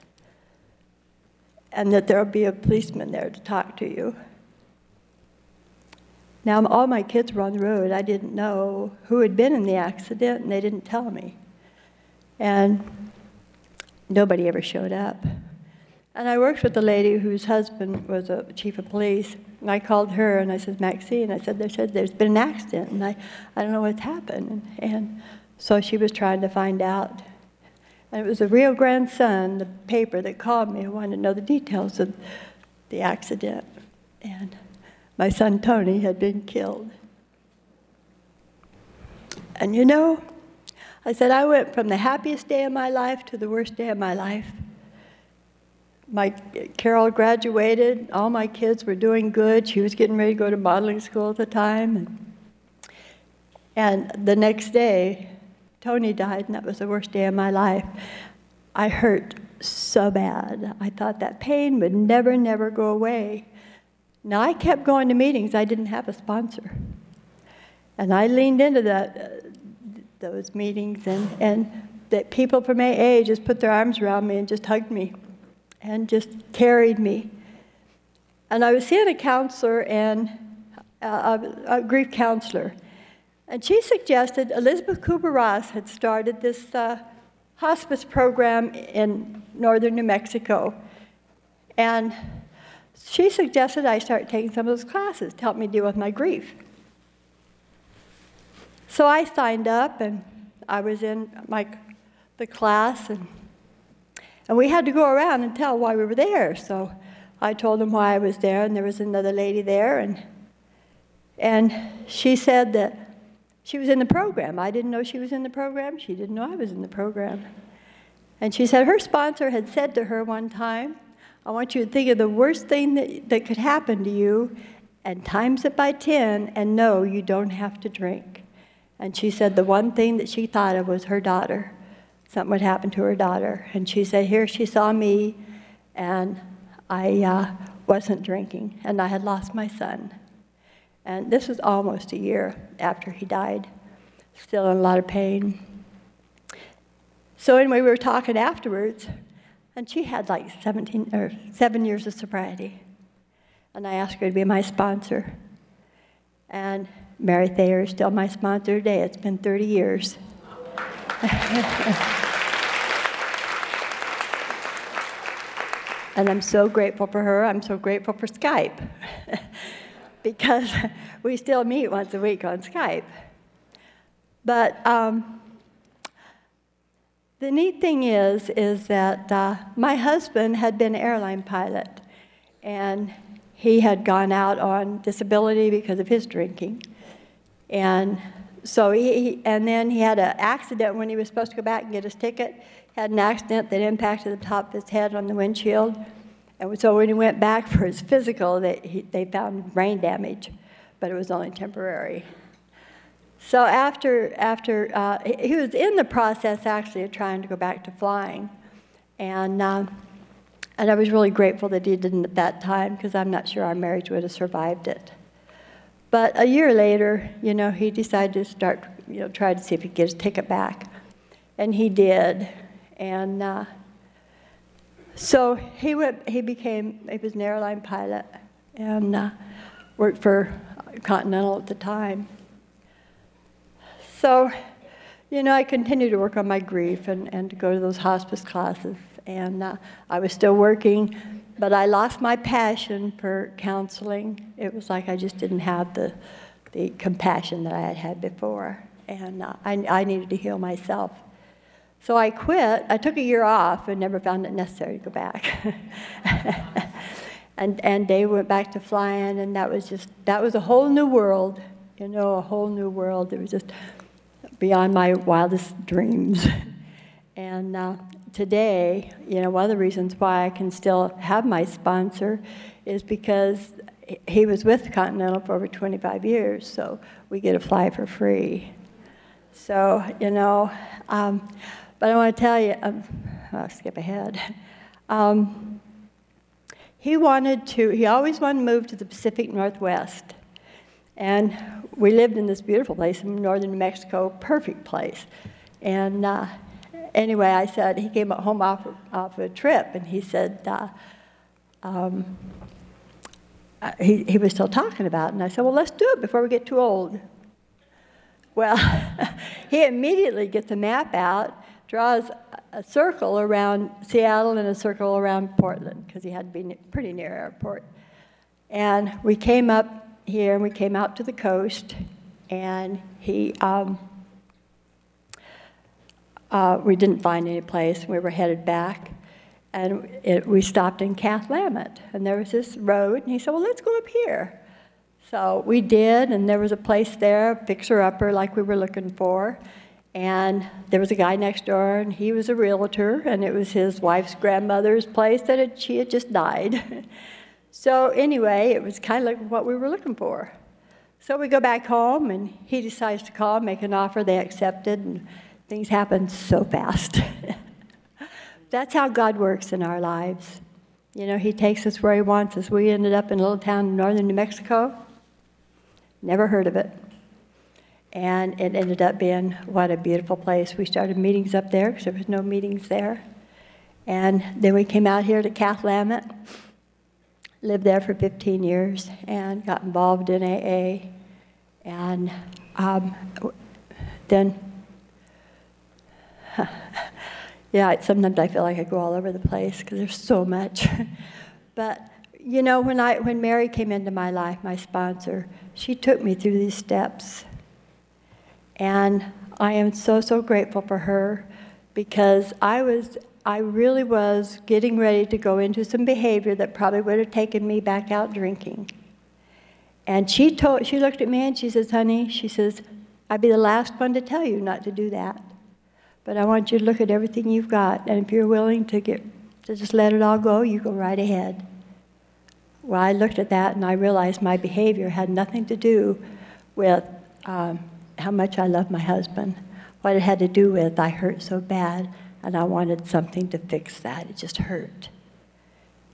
and that there'll be a policeman there to talk to you. Now, all my kids were on the road. I didn't know who had been in the accident, and they didn't tell me. And nobody ever showed up. And I worked with a lady whose husband was a chief of police. And I called her and I said, Maxine, I said, they said there's been an accident and I, I don't know what's happened. And, and so she was trying to find out. And it was the Rio Grande Sun, the paper, that called me and wanted to know the details of the accident. And my son Tony had been killed. And you know, I said, I went from the happiest day of my life to the worst day of my life. My Carol graduated, all my kids were doing good. She was getting ready to go to modeling school at the time. And, and the next day, Tony died, and that was the worst day of my life. I hurt so bad. I thought that pain would never, never go away. Now, I kept going to meetings. I didn't have a sponsor. And I leaned into that, uh, those meetings, and, and that people from AA just put their arms around me and just hugged me and just carried me. And I was seeing a counselor and uh, a, a grief counselor. And she suggested Elisabeth Kubler-Ross had started this uh, hospice program in northern New Mexico. And she suggested I start taking some of those classes to help me deal with my grief. So I signed up and I was in my, the class and, and we had to go around and tell why we were there. So I told them why I was there and there was another lady there and, and she said that she was in the program. I didn't know she was in the program. She didn't know I was in the program. And she said her sponsor had said to her one time, I want you to think of the worst thing that, that could happen to you and times it by 10 and know you don't have to drink. And she said the one thing that she thought of was her daughter. Something would happen to her daughter. And she said, Here she saw me, and I uh, wasn't drinking, and I had lost my son. And this was almost a year after he died, still in a lot of pain. So, anyway, we were talking afterwards, and she had like 17 or seven years of sobriety. And I asked her to be my sponsor. And Mary Thayer is still my sponsor today. It's been 30 years. and I'm so grateful for her. I'm so grateful for Skype because we still meet once a week on Skype. But um, the neat thing is, is that uh, my husband had been airline pilot, and he had gone out on disability because of his drinking. And so he, and then he had an accident when he was supposed to go back and get his ticket. Had an accident that impacted the top of his head on the windshield. And so when he went back for his physical, they, he, they found brain damage, but it was only temporary. So after, after uh, he was in the process actually of trying to go back to flying. And, uh, and I was really grateful that he didn't at that time because I'm not sure our marriage would have survived it. But a year later, you know, he decided to start, you know, try to see if he could get his ticket back. And he did. And uh, so he, went, he became, he was an airline pilot and uh, worked for Continental at the time. So, you know, I continued to work on my grief and, and to go to those hospice classes. And uh, I was still working, but I lost my passion for counseling. It was like I just didn't have the, the compassion that I had had before. And uh, I, I needed to heal myself. So I quit. I took a year off and never found it necessary to go back. and, and Dave went back to flying, and that was just, that was a whole new world, you know, a whole new world. It was just beyond my wildest dreams. and uh, today, you know, one of the reasons why I can still have my sponsor is because he was with Continental for over 25 years, so we get to fly for free. So, you know, um, but I want to tell you, um, I'll skip ahead. Um, he wanted to, he always wanted to move to the Pacific Northwest. And we lived in this beautiful place in northern New Mexico, perfect place. And uh, anyway, I said, he came home off, off a trip, and he said, uh, um, uh, he, he was still talking about it. And I said, well, let's do it before we get too old. Well, he immediately gets a map out, draws a circle around Seattle and a circle around Portland, because he had to be pretty near airport. And we came up here, and we came out to the coast, and he, um, uh, we didn't find any place. We were headed back, and it, we stopped in Cathlamet, and there was this road, and he said, well, let's go up here. So we did, and there was a place there, fixer-upper like we were looking for, and there was a guy next door, and he was a realtor, and it was his wife's grandmother's place that had, she had just died. so anyway, it was kind of like what we were looking for. So we go back home, and he decides to call, make an offer. They accepted, and things happened so fast. That's how God works in our lives. You know, He takes us where He wants us. We ended up in a little town in northern New Mexico. Never heard of it. And it ended up being what a beautiful place. We started meetings up there because there was no meetings there. And then we came out here to Cathlamet, lived there for 15 years, and got involved in AA. And um, then, yeah, sometimes I feel like I go all over the place because there's so much. but you know, when I when Mary came into my life, my sponsor, she took me through these steps and I am so, so grateful for her because I was, I really was getting ready to go into some behavior that probably would have taken me back out drinking. And she told, she looked at me and she says, honey, she says, I'd be the last one to tell you not to do that. But I want you to look at everything you've got. And if you're willing to get, to just let it all go, you go right ahead. Well, I looked at that and I realized my behavior had nothing to do with um, how much I love my husband, what it had to do with I hurt so bad and I wanted something to fix that. It just hurt.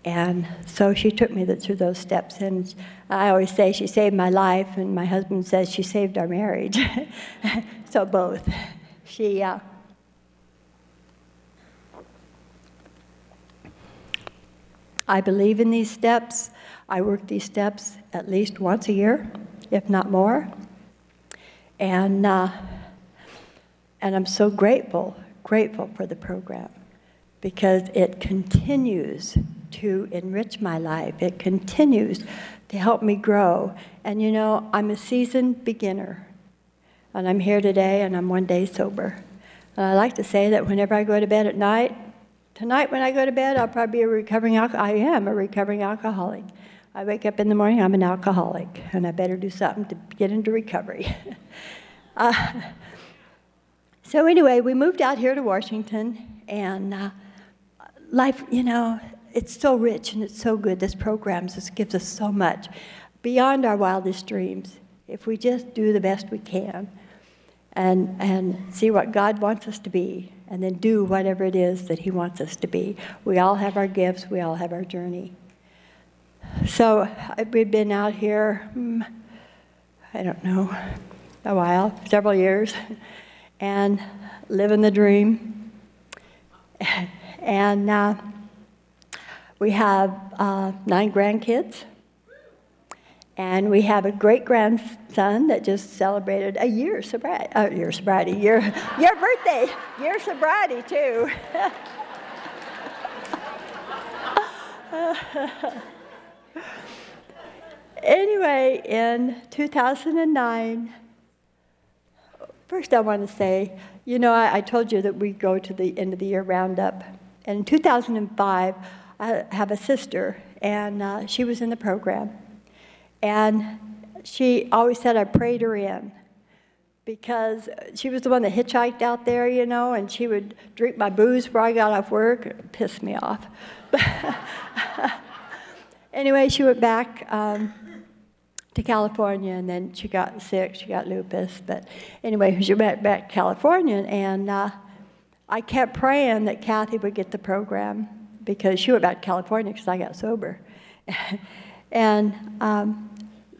And so she took me through those steps. And I always say she saved my life, and my husband says she saved our marriage. so both. She, uh, I believe in these steps. I work these steps at least once a year, if not more. And, uh, and I'm so grateful, grateful for the program because it continues to enrich my life. It continues to help me grow. And you know, I'm a seasoned beginner. And I'm here today and I'm one day sober. And I like to say that whenever I go to bed at night, tonight when I go to bed, I'll probably be a recovering. I am a recovering alcoholic. I wake up in the morning, I'm an alcoholic, and I better do something to get into recovery. uh, so, anyway, we moved out here to Washington, and uh, life, you know, it's so rich and it's so good. This program just gives us so much beyond our wildest dreams if we just do the best we can and, and see what God wants us to be and then do whatever it is that He wants us to be. We all have our gifts, we all have our journey. So we've been out here, hmm, I don't know, a while, several years, and living the dream. And uh, we have uh, nine grandkids, and we have a great grandson that just celebrated a year sobriety, uh, year sobriety, year, your birthday, year sobriety too. anyway, in 2009, first I want to say, you know, I, I, told you that we go to the end of the year roundup. And in 2005, I have a sister, and uh, she was in the program. And she always said I prayed her in because she was the one that hitchhiked out there, you know, and she would drink my booze before I got off work. It pissed me off. anyway, she went back um, to California, and then she got sick. She got lupus. But anyway, she went back to California, and uh, I kept praying that Kathy would get the program because she went back to California because I got sober. and um,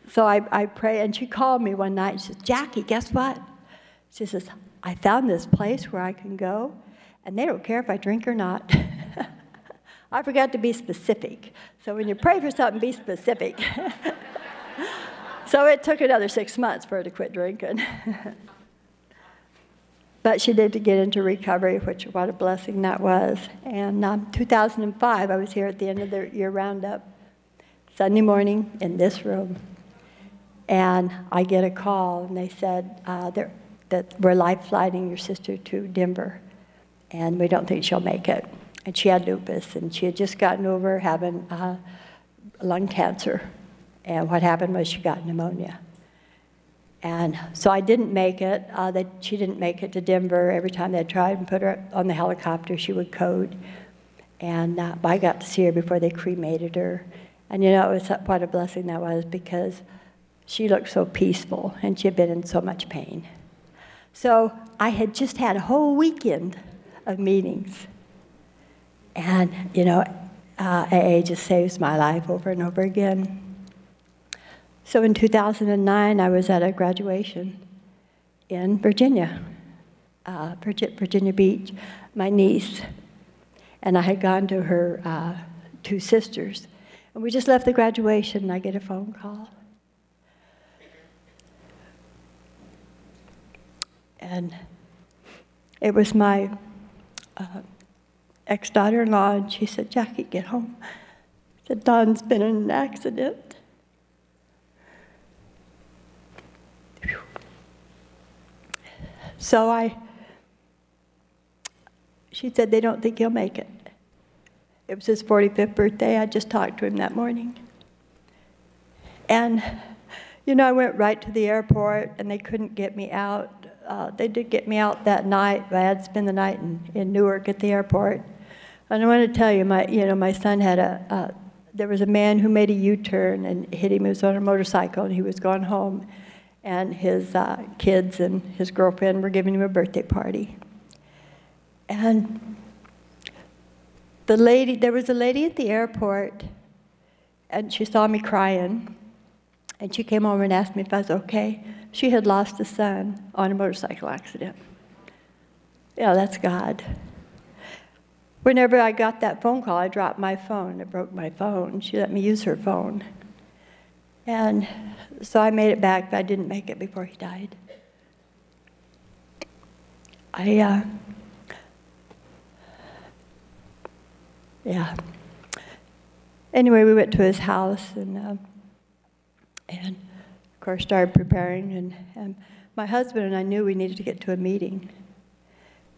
so I, I pray, and she called me one night. She says, Jackie, guess what? She says, I found this place where I can go, and they don't care if I drink or not. I forgot to be specific. So when you pray for something, be specific. So it took another six months for her to quit drinking. but she did get into recovery, which what a blessing that was. And um, 2005, I was here at the end of the year roundup, Sunday morning in this room, and I get a call, and they said uh, that we're life flighting your sister to Denver, and we don't think she'll make it and she had lupus, and she had just gotten over having uh, lung cancer. And what happened was she got pneumonia. And so I didn't make it. Uh, that she didn't make it to Denver. Every time they tried and put her on the helicopter, she would code. And uh, I got to see her before they cremated her. And you know, it was what a blessing that was because she looked so peaceful and she had been in so much pain. So I had just had a whole weekend of meetings and, you know, uh, AA just saves my life over and over again. So in 2009, I was at a graduation in Virginia, uh, Virginia Beach, my niece, and I had gone to her uh, two sisters. And we just left the graduation, and I get a phone call. And it was my uh, ex daughter in law, and she said, Jackie, get home. I said, Don's been in an accident. So I, she said, they don't think he'll make it. It was his 45th birthday. I just talked to him that morning. And, you know, I went right to the airport and they couldn't get me out. Uh, they did get me out that night, I had to spend the night in, in Newark at the airport. And I want to tell you, my, you know, my son had a, uh, there was a man who made a U-turn and hit him. He was on a motorcycle and he was going home. And his uh, kids and his girlfriend were giving him a birthday party. And the lady, there was a lady at the airport and she saw me crying. And she came over and asked me if I was okay. She had lost a son on a motorcycle accident. Yeah, that's God. Whenever I got that phone call, I dropped my phone. It broke my phone. She let me use her phone. And so I made it back, but I didn't make it before he died. I, uh, yeah. Anyway, we went to his house and, uh, and of course started preparing. And, and my husband and I knew we needed to get to a meeting.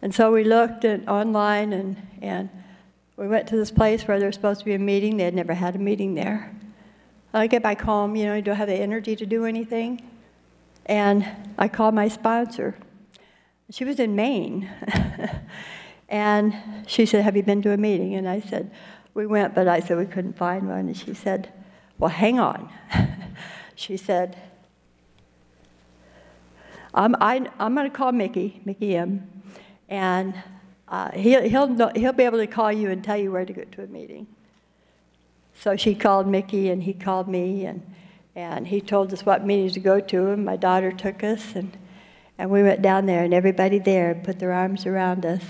And so we looked at online and, and we went to this place where there was supposed to be a meeting. They had never had a meeting there. I get back home, you know, you don't have the energy to do anything. And I called my sponsor. She was in Maine. and she said, Have you been to a meeting? And I said, We went, but I said we couldn't find one. And she said, Well, hang on. she said, I'm, I, I'm going to call Mickey, Mickey M and uh, he'll, he'll, he'll be able to call you and tell you where to go to a meeting. So she called Mickey, and he called me, and, and he told us what meetings to go to, and my daughter took us, and, and we went down there, and everybody there put their arms around us,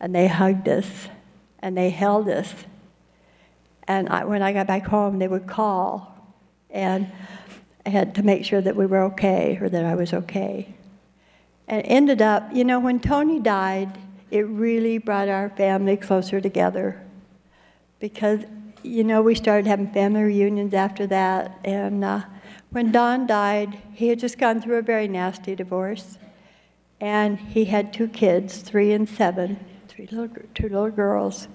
and they hugged us, and they held us. And I, when I got back home, they would call, and I had to make sure that we were okay, or that I was okay. And ended up, you know, when Tony died, it really brought our family closer together because, you know, we started having family reunions after that. And uh, when Don died, he had just gone through a very nasty divorce. And he had two kids, three and seven, three little, two little girls.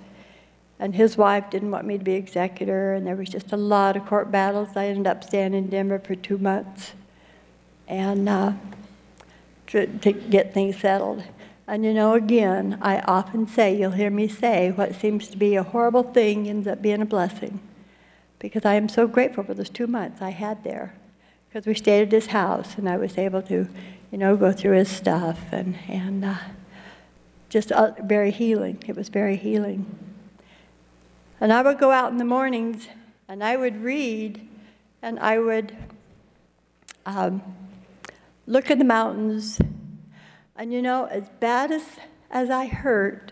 And his wife didn't want me to be executor, and there was just a lot of court battles. I ended up staying in Denver for two months. And uh, to, to get things settled. And you know, again, I often say, you'll hear me say, what seems to be a horrible thing ends up being a blessing. Because I am so grateful for those two months I had there. Because we stayed at his house and I was able to, you know, go through his stuff and, and uh, just uh, very healing. It was very healing. And I would go out in the mornings And I would read, and I would um, look at the mountains. And you know, as bad as, as I hurt,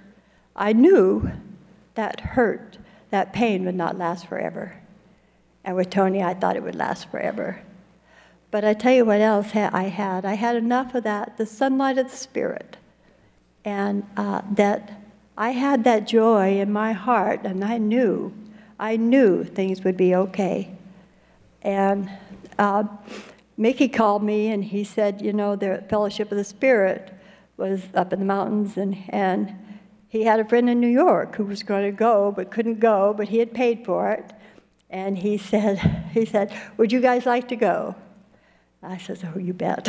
I knew that hurt, that pain would not last forever. And with Tony, I thought it would last forever. But I tell you what else I had. I had enough of that, the sunlight of the Spirit. And uh, that I had that joy in my heart, and I knew, I knew things would be okay. And uh, Mickey called me and he said, you know, the Fellowship of the Spirit was up in the mountains, and, and he had a friend in New York who was going to go but couldn't go, but he had paid for it. And he said, he said, Would you guys like to go? I said, Oh, you bet.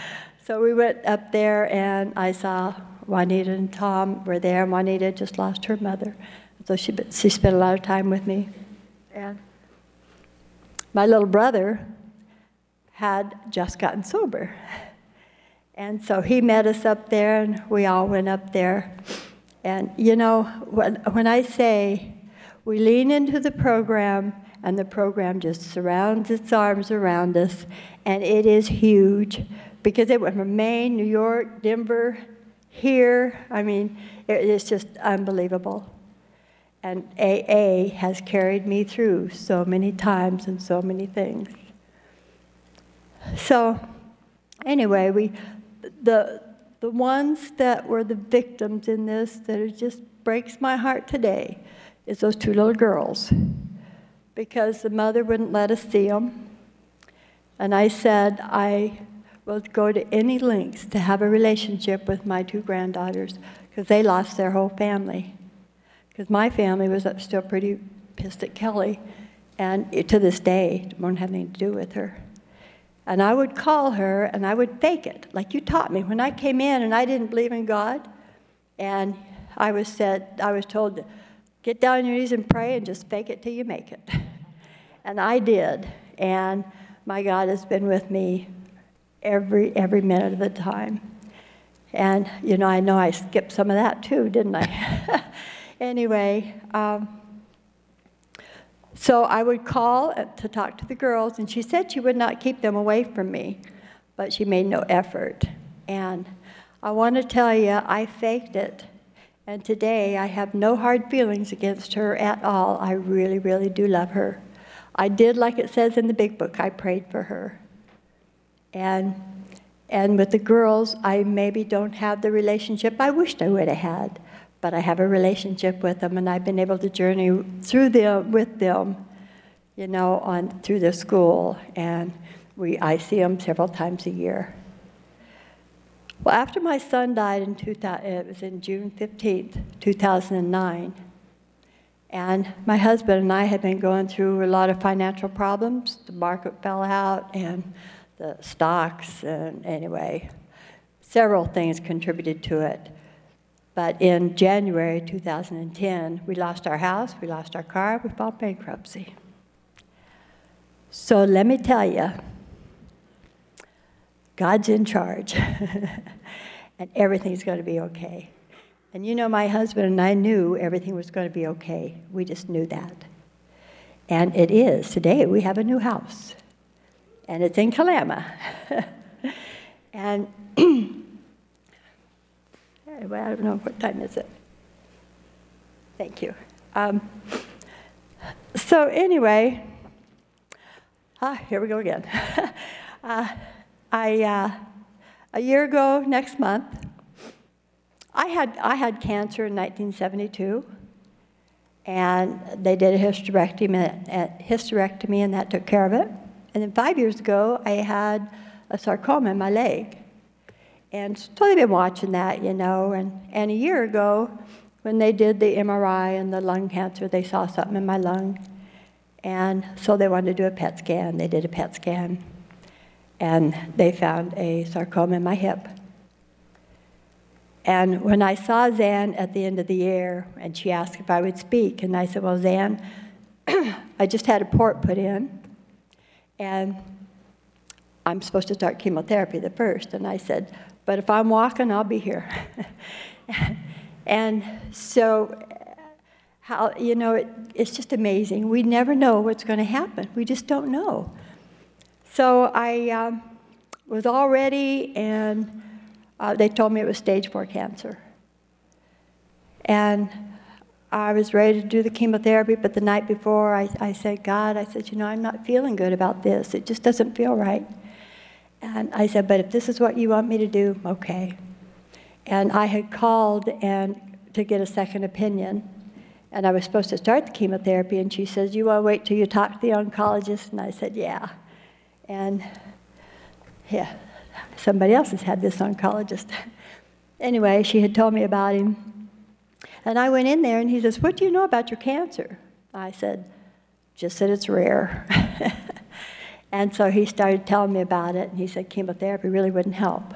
so we went up there, and I saw Juanita and Tom were there. Juanita just lost her mother, so she, she spent a lot of time with me. And my little brother had just gotten sober. And so he met us up there, and we all went up there. And you know, when, when I say we lean into the program and the program just surrounds its arms around us, and it is huge because it went from Maine, New York, Denver, here. I mean, it is just unbelievable. And AA has carried me through so many times and so many things. So, anyway, we the the ones that were the victims in this that it just breaks my heart today is those two little girls because the mother wouldn't let us see them. And I said, I will go to any lengths to have a relationship with my two granddaughters because they lost their whole family. Because my family was still pretty pissed at Kelly, and to this day, won't have anything to do with her. And I would call her and I would fake it, like you taught me. When I came in and I didn't believe in God, and I was said, I was told to get down on your knees and pray and just fake it till you make it. and I did. And my God has been with me every every minute of the time. And you know, I know I skipped some of that too, didn't I? anyway. Um, so I would call to talk to the girls, and she said she would not keep them away from me, but she made no effort. And I want to tell you, I faked it. And today I have no hard feelings against her at all. I really, really do love her. I did, like it says in the big book, I prayed for her. And, and with the girls, I maybe don't have the relationship I wished I would have had but I have a relationship with them, and I've been able to journey through them with them, you know, on through the school, and we I see them several times a year. Well, after my son died in 2000, it was in June 15th, 2009, and my husband and I had been going through a lot of financial problems. The market fell out, and the stocks, and anyway, several things contributed to it. But in January 2010, we lost our house, we lost our car, we filed bankruptcy. So let me tell you, God's in charge, and everything's going to be okay. And you know, my husband and I knew everything was going to be okay. We just knew that. And it is. Today, we have a new house, and it's in Kalama. and well, I don't know what time is it. Thank you. Um, so anyway, ah, here we go again. uh, I uh, a year ago next month, I had I had cancer in 1972, and they did a hysterectomy, a hysterectomy, and that took care of it. And then five years ago, I had a sarcoma in my leg. And they've been watching that, you know. And, and a year ago, when they did the MRI and the lung cancer, they saw something in my lung. And so they wanted to do a PET scan. They did a PET scan. And they found a sarcoma in my hip. And when I saw Zan at the end of the year, and she asked if I would speak, and I said, Well, Zan, I just had a port put in, and I'm supposed to start chemotherapy the first. And I said, but if I'm walking, I'll be here. and so, how, you know, it, it's just amazing. We never know what's going to happen. We just don't know. So I um, was all ready, and uh, they told me it was stage four cancer. And I was ready to do the chemotherapy, but the night before, I, I said, God, I said, you know, I'm not feeling good about this. It just doesn't feel right. And I said, but if this is what you want me to do, okay. And I had called and to get a second opinion. And I was supposed to start the chemotherapy, and she says, You want to wait till you talk to the oncologist? And I said, Yeah. And yeah, somebody else has had this oncologist. anyway, she had told me about him. And I went in there, and he says, What do you know about your cancer? I said, Just that it's rare. and so he started telling me about it, and he said, Chemotherapy really wouldn't help.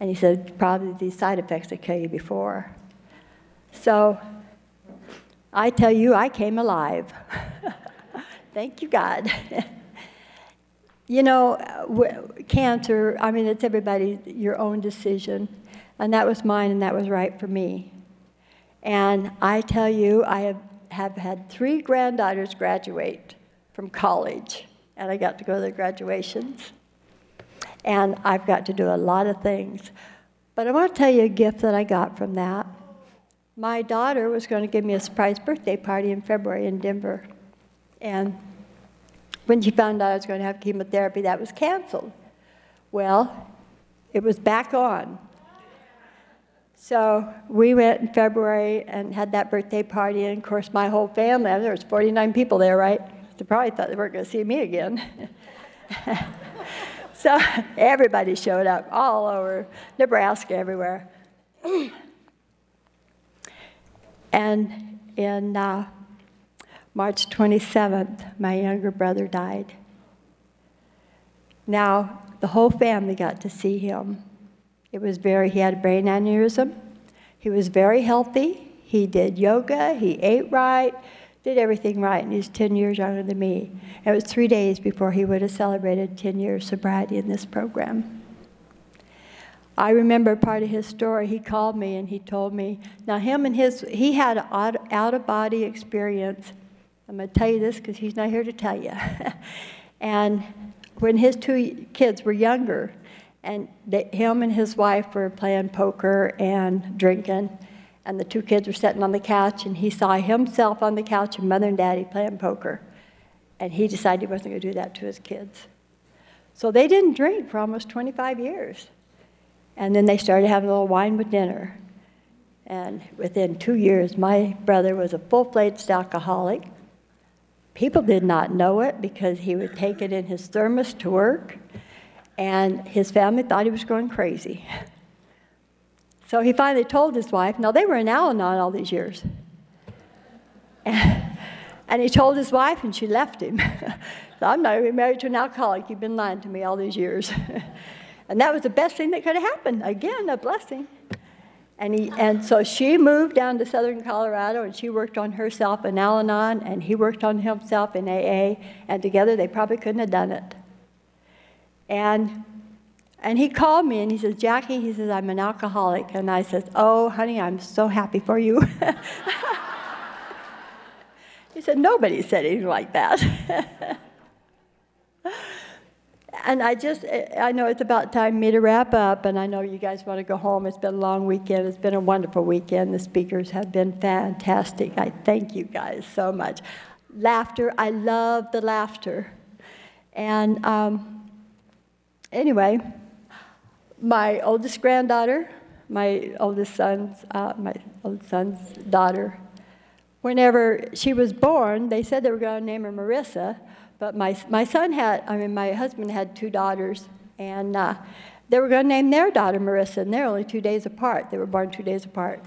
And he said, Probably these side effects that kill you before. So I tell you, I came alive. Thank you, God. you know, cancer, I mean, it's everybody your own decision. And that was mine, and that was right for me. And I tell you, I have, have had three granddaughters graduate from college, and I got to go to their graduations. And I've got to do a lot of things. But I want to tell you a gift that I got from that. My daughter was going to give me a surprise birthday party in February in Denver. And when she found out I was going to have chemotherapy, that was canceled. Well, it was back on. So we went in February and had that birthday party, and of course, my whole family, there was 49 people there, right? They probably thought they weren't going to see me again. so everybody showed up all over Nebraska, everywhere. And in uh, March 27th, my younger brother died. Now, the whole family got to see him. It was very, he had a brain aneurysm. He was very healthy. He did yoga, he ate right, did everything right, and he's 10 years younger than me. It was three days before he would have celebrated 10 years sobriety in this program. I remember part of his story. He called me and he told me. Now, him and his, he had an out of body experience. I'm going to tell you this because he's not here to tell you. and when his two kids were younger, and they, him and his wife were playing poker and drinking, and the two kids were sitting on the couch, and he saw himself on the couch and mother and daddy playing poker. And he decided he wasn't going to do that to his kids. So they didn't drink for almost 25 years. And then they started having a little wine with dinner. And within two years, my brother was a full fledged alcoholic. People did not know it because he would take it in his thermos to work, and his family thought he was going crazy. So he finally told his wife, now they were in Al Anon all these years. And, he told his wife, and she left him. so I'm not even married to an alcoholic. You've been lying to me all these years. And that was the best thing that could have happened. Again, a blessing. And, he, and so she moved down to southern Colorado and she worked on herself in Al Anon and he worked on himself in AA. And together they probably couldn't have done it. And, and he called me and he says, Jackie, he says, I'm an alcoholic. And I said, Oh, honey, I'm so happy for you. he said, Nobody said anything like that. and I just, I know it's about time me to wrap up, and I know you guys want to go home. It's been a long weekend. It's been a wonderful weekend. The speakers have been fantastic. I thank you guys so much. Laughter, I love the laughter. And um, anyway, my oldest granddaughter, my oldest son's, uh, my oldest son's daughter, whenever she was born, they said they were going to name her Marissa. But my, my son had, I mean, my husband had two daughters, and uh, they were going to name their daughter Marissa, and they're only two days apart. They were born two days apart.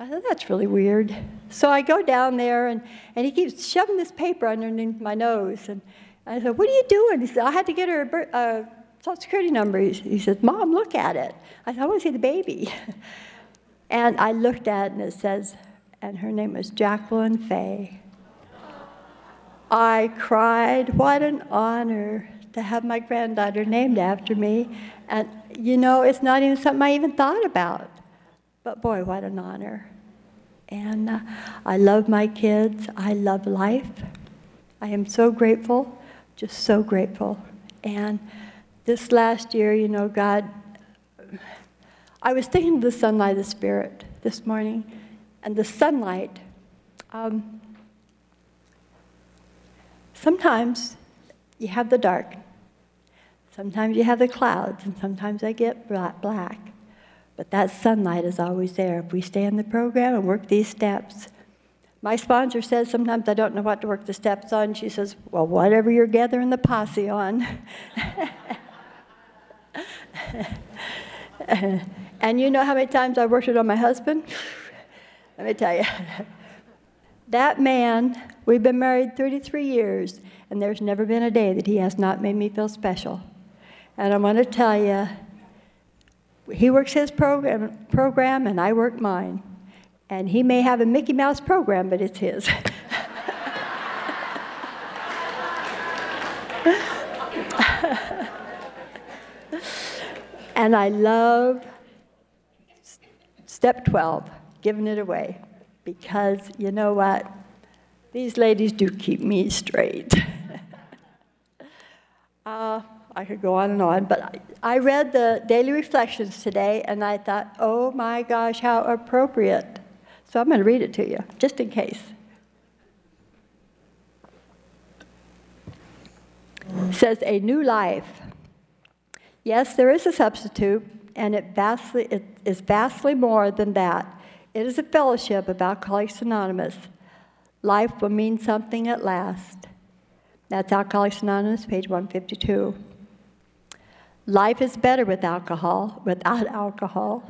I thought, that's really weird. So I go down there, and, and he keeps shoving this paper underneath my nose. And I said, What are you doing? He said, I had to get her a uh, Social Security number. He, said, Mom, look at it. I said, I want to see the baby. and I looked at it, and it says, and her name was Jacqueline Fay. I cried. What an honor to have my granddaughter named after me. And, you know, it's not even something I even thought about. But boy, what an honor. And uh, I love my kids. I love life. I am so grateful, just so grateful. And this last year, you know, God, I was thinking of the sunlight of the Spirit this morning, and the sunlight. Um, sometimes you have the dark, sometimes you have the clouds, and sometimes they get black. But that sunlight is always there. If we stay in the program and work these steps, my sponsor says sometimes I don't know what to work the steps on. She says, Well, whatever you're gathering the posse on. and you know how many times I worked it on my husband? Let me tell you. that man, we've been married 33 years, and there's never been a day that he has not made me feel special. And I want to tell you, he works his program, program and I work mine. And he may have a Mickey Mouse program, but it's his. And I love step 12, giving it away. Because you know what? These ladies do keep me straight. uh, I could go on and on, but I, I read the daily reflections today and I thought, oh my gosh, how appropriate. So I'm going to read it to you, just in case. It says, A new life. Yes, there is a substitute, and it, vastly, it is vastly more than that. It is a fellowship of Alcoholics Anonymous. Life will mean something at last. That's Alcoholics Anonymous, page 152. Life is better with alcohol, without alcohol.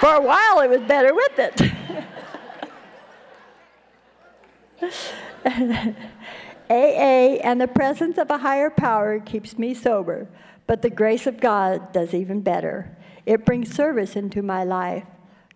For a while, it was better with it. AA and the presence of a higher power keeps me sober, but the grace of God does even better. It brings service into my life.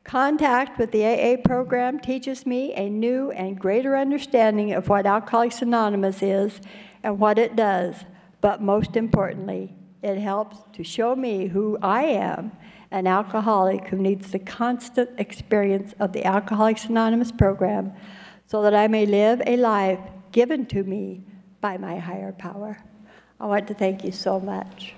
Contact with the AA program teaches me a new and greater understanding of what Alcoholics Anonymous is and what it does, but most importantly, it helps to show me who I am an alcoholic who needs the constant experience of the Alcoholics Anonymous program so that I may live a life given to me by my higher power. I want to thank you so much.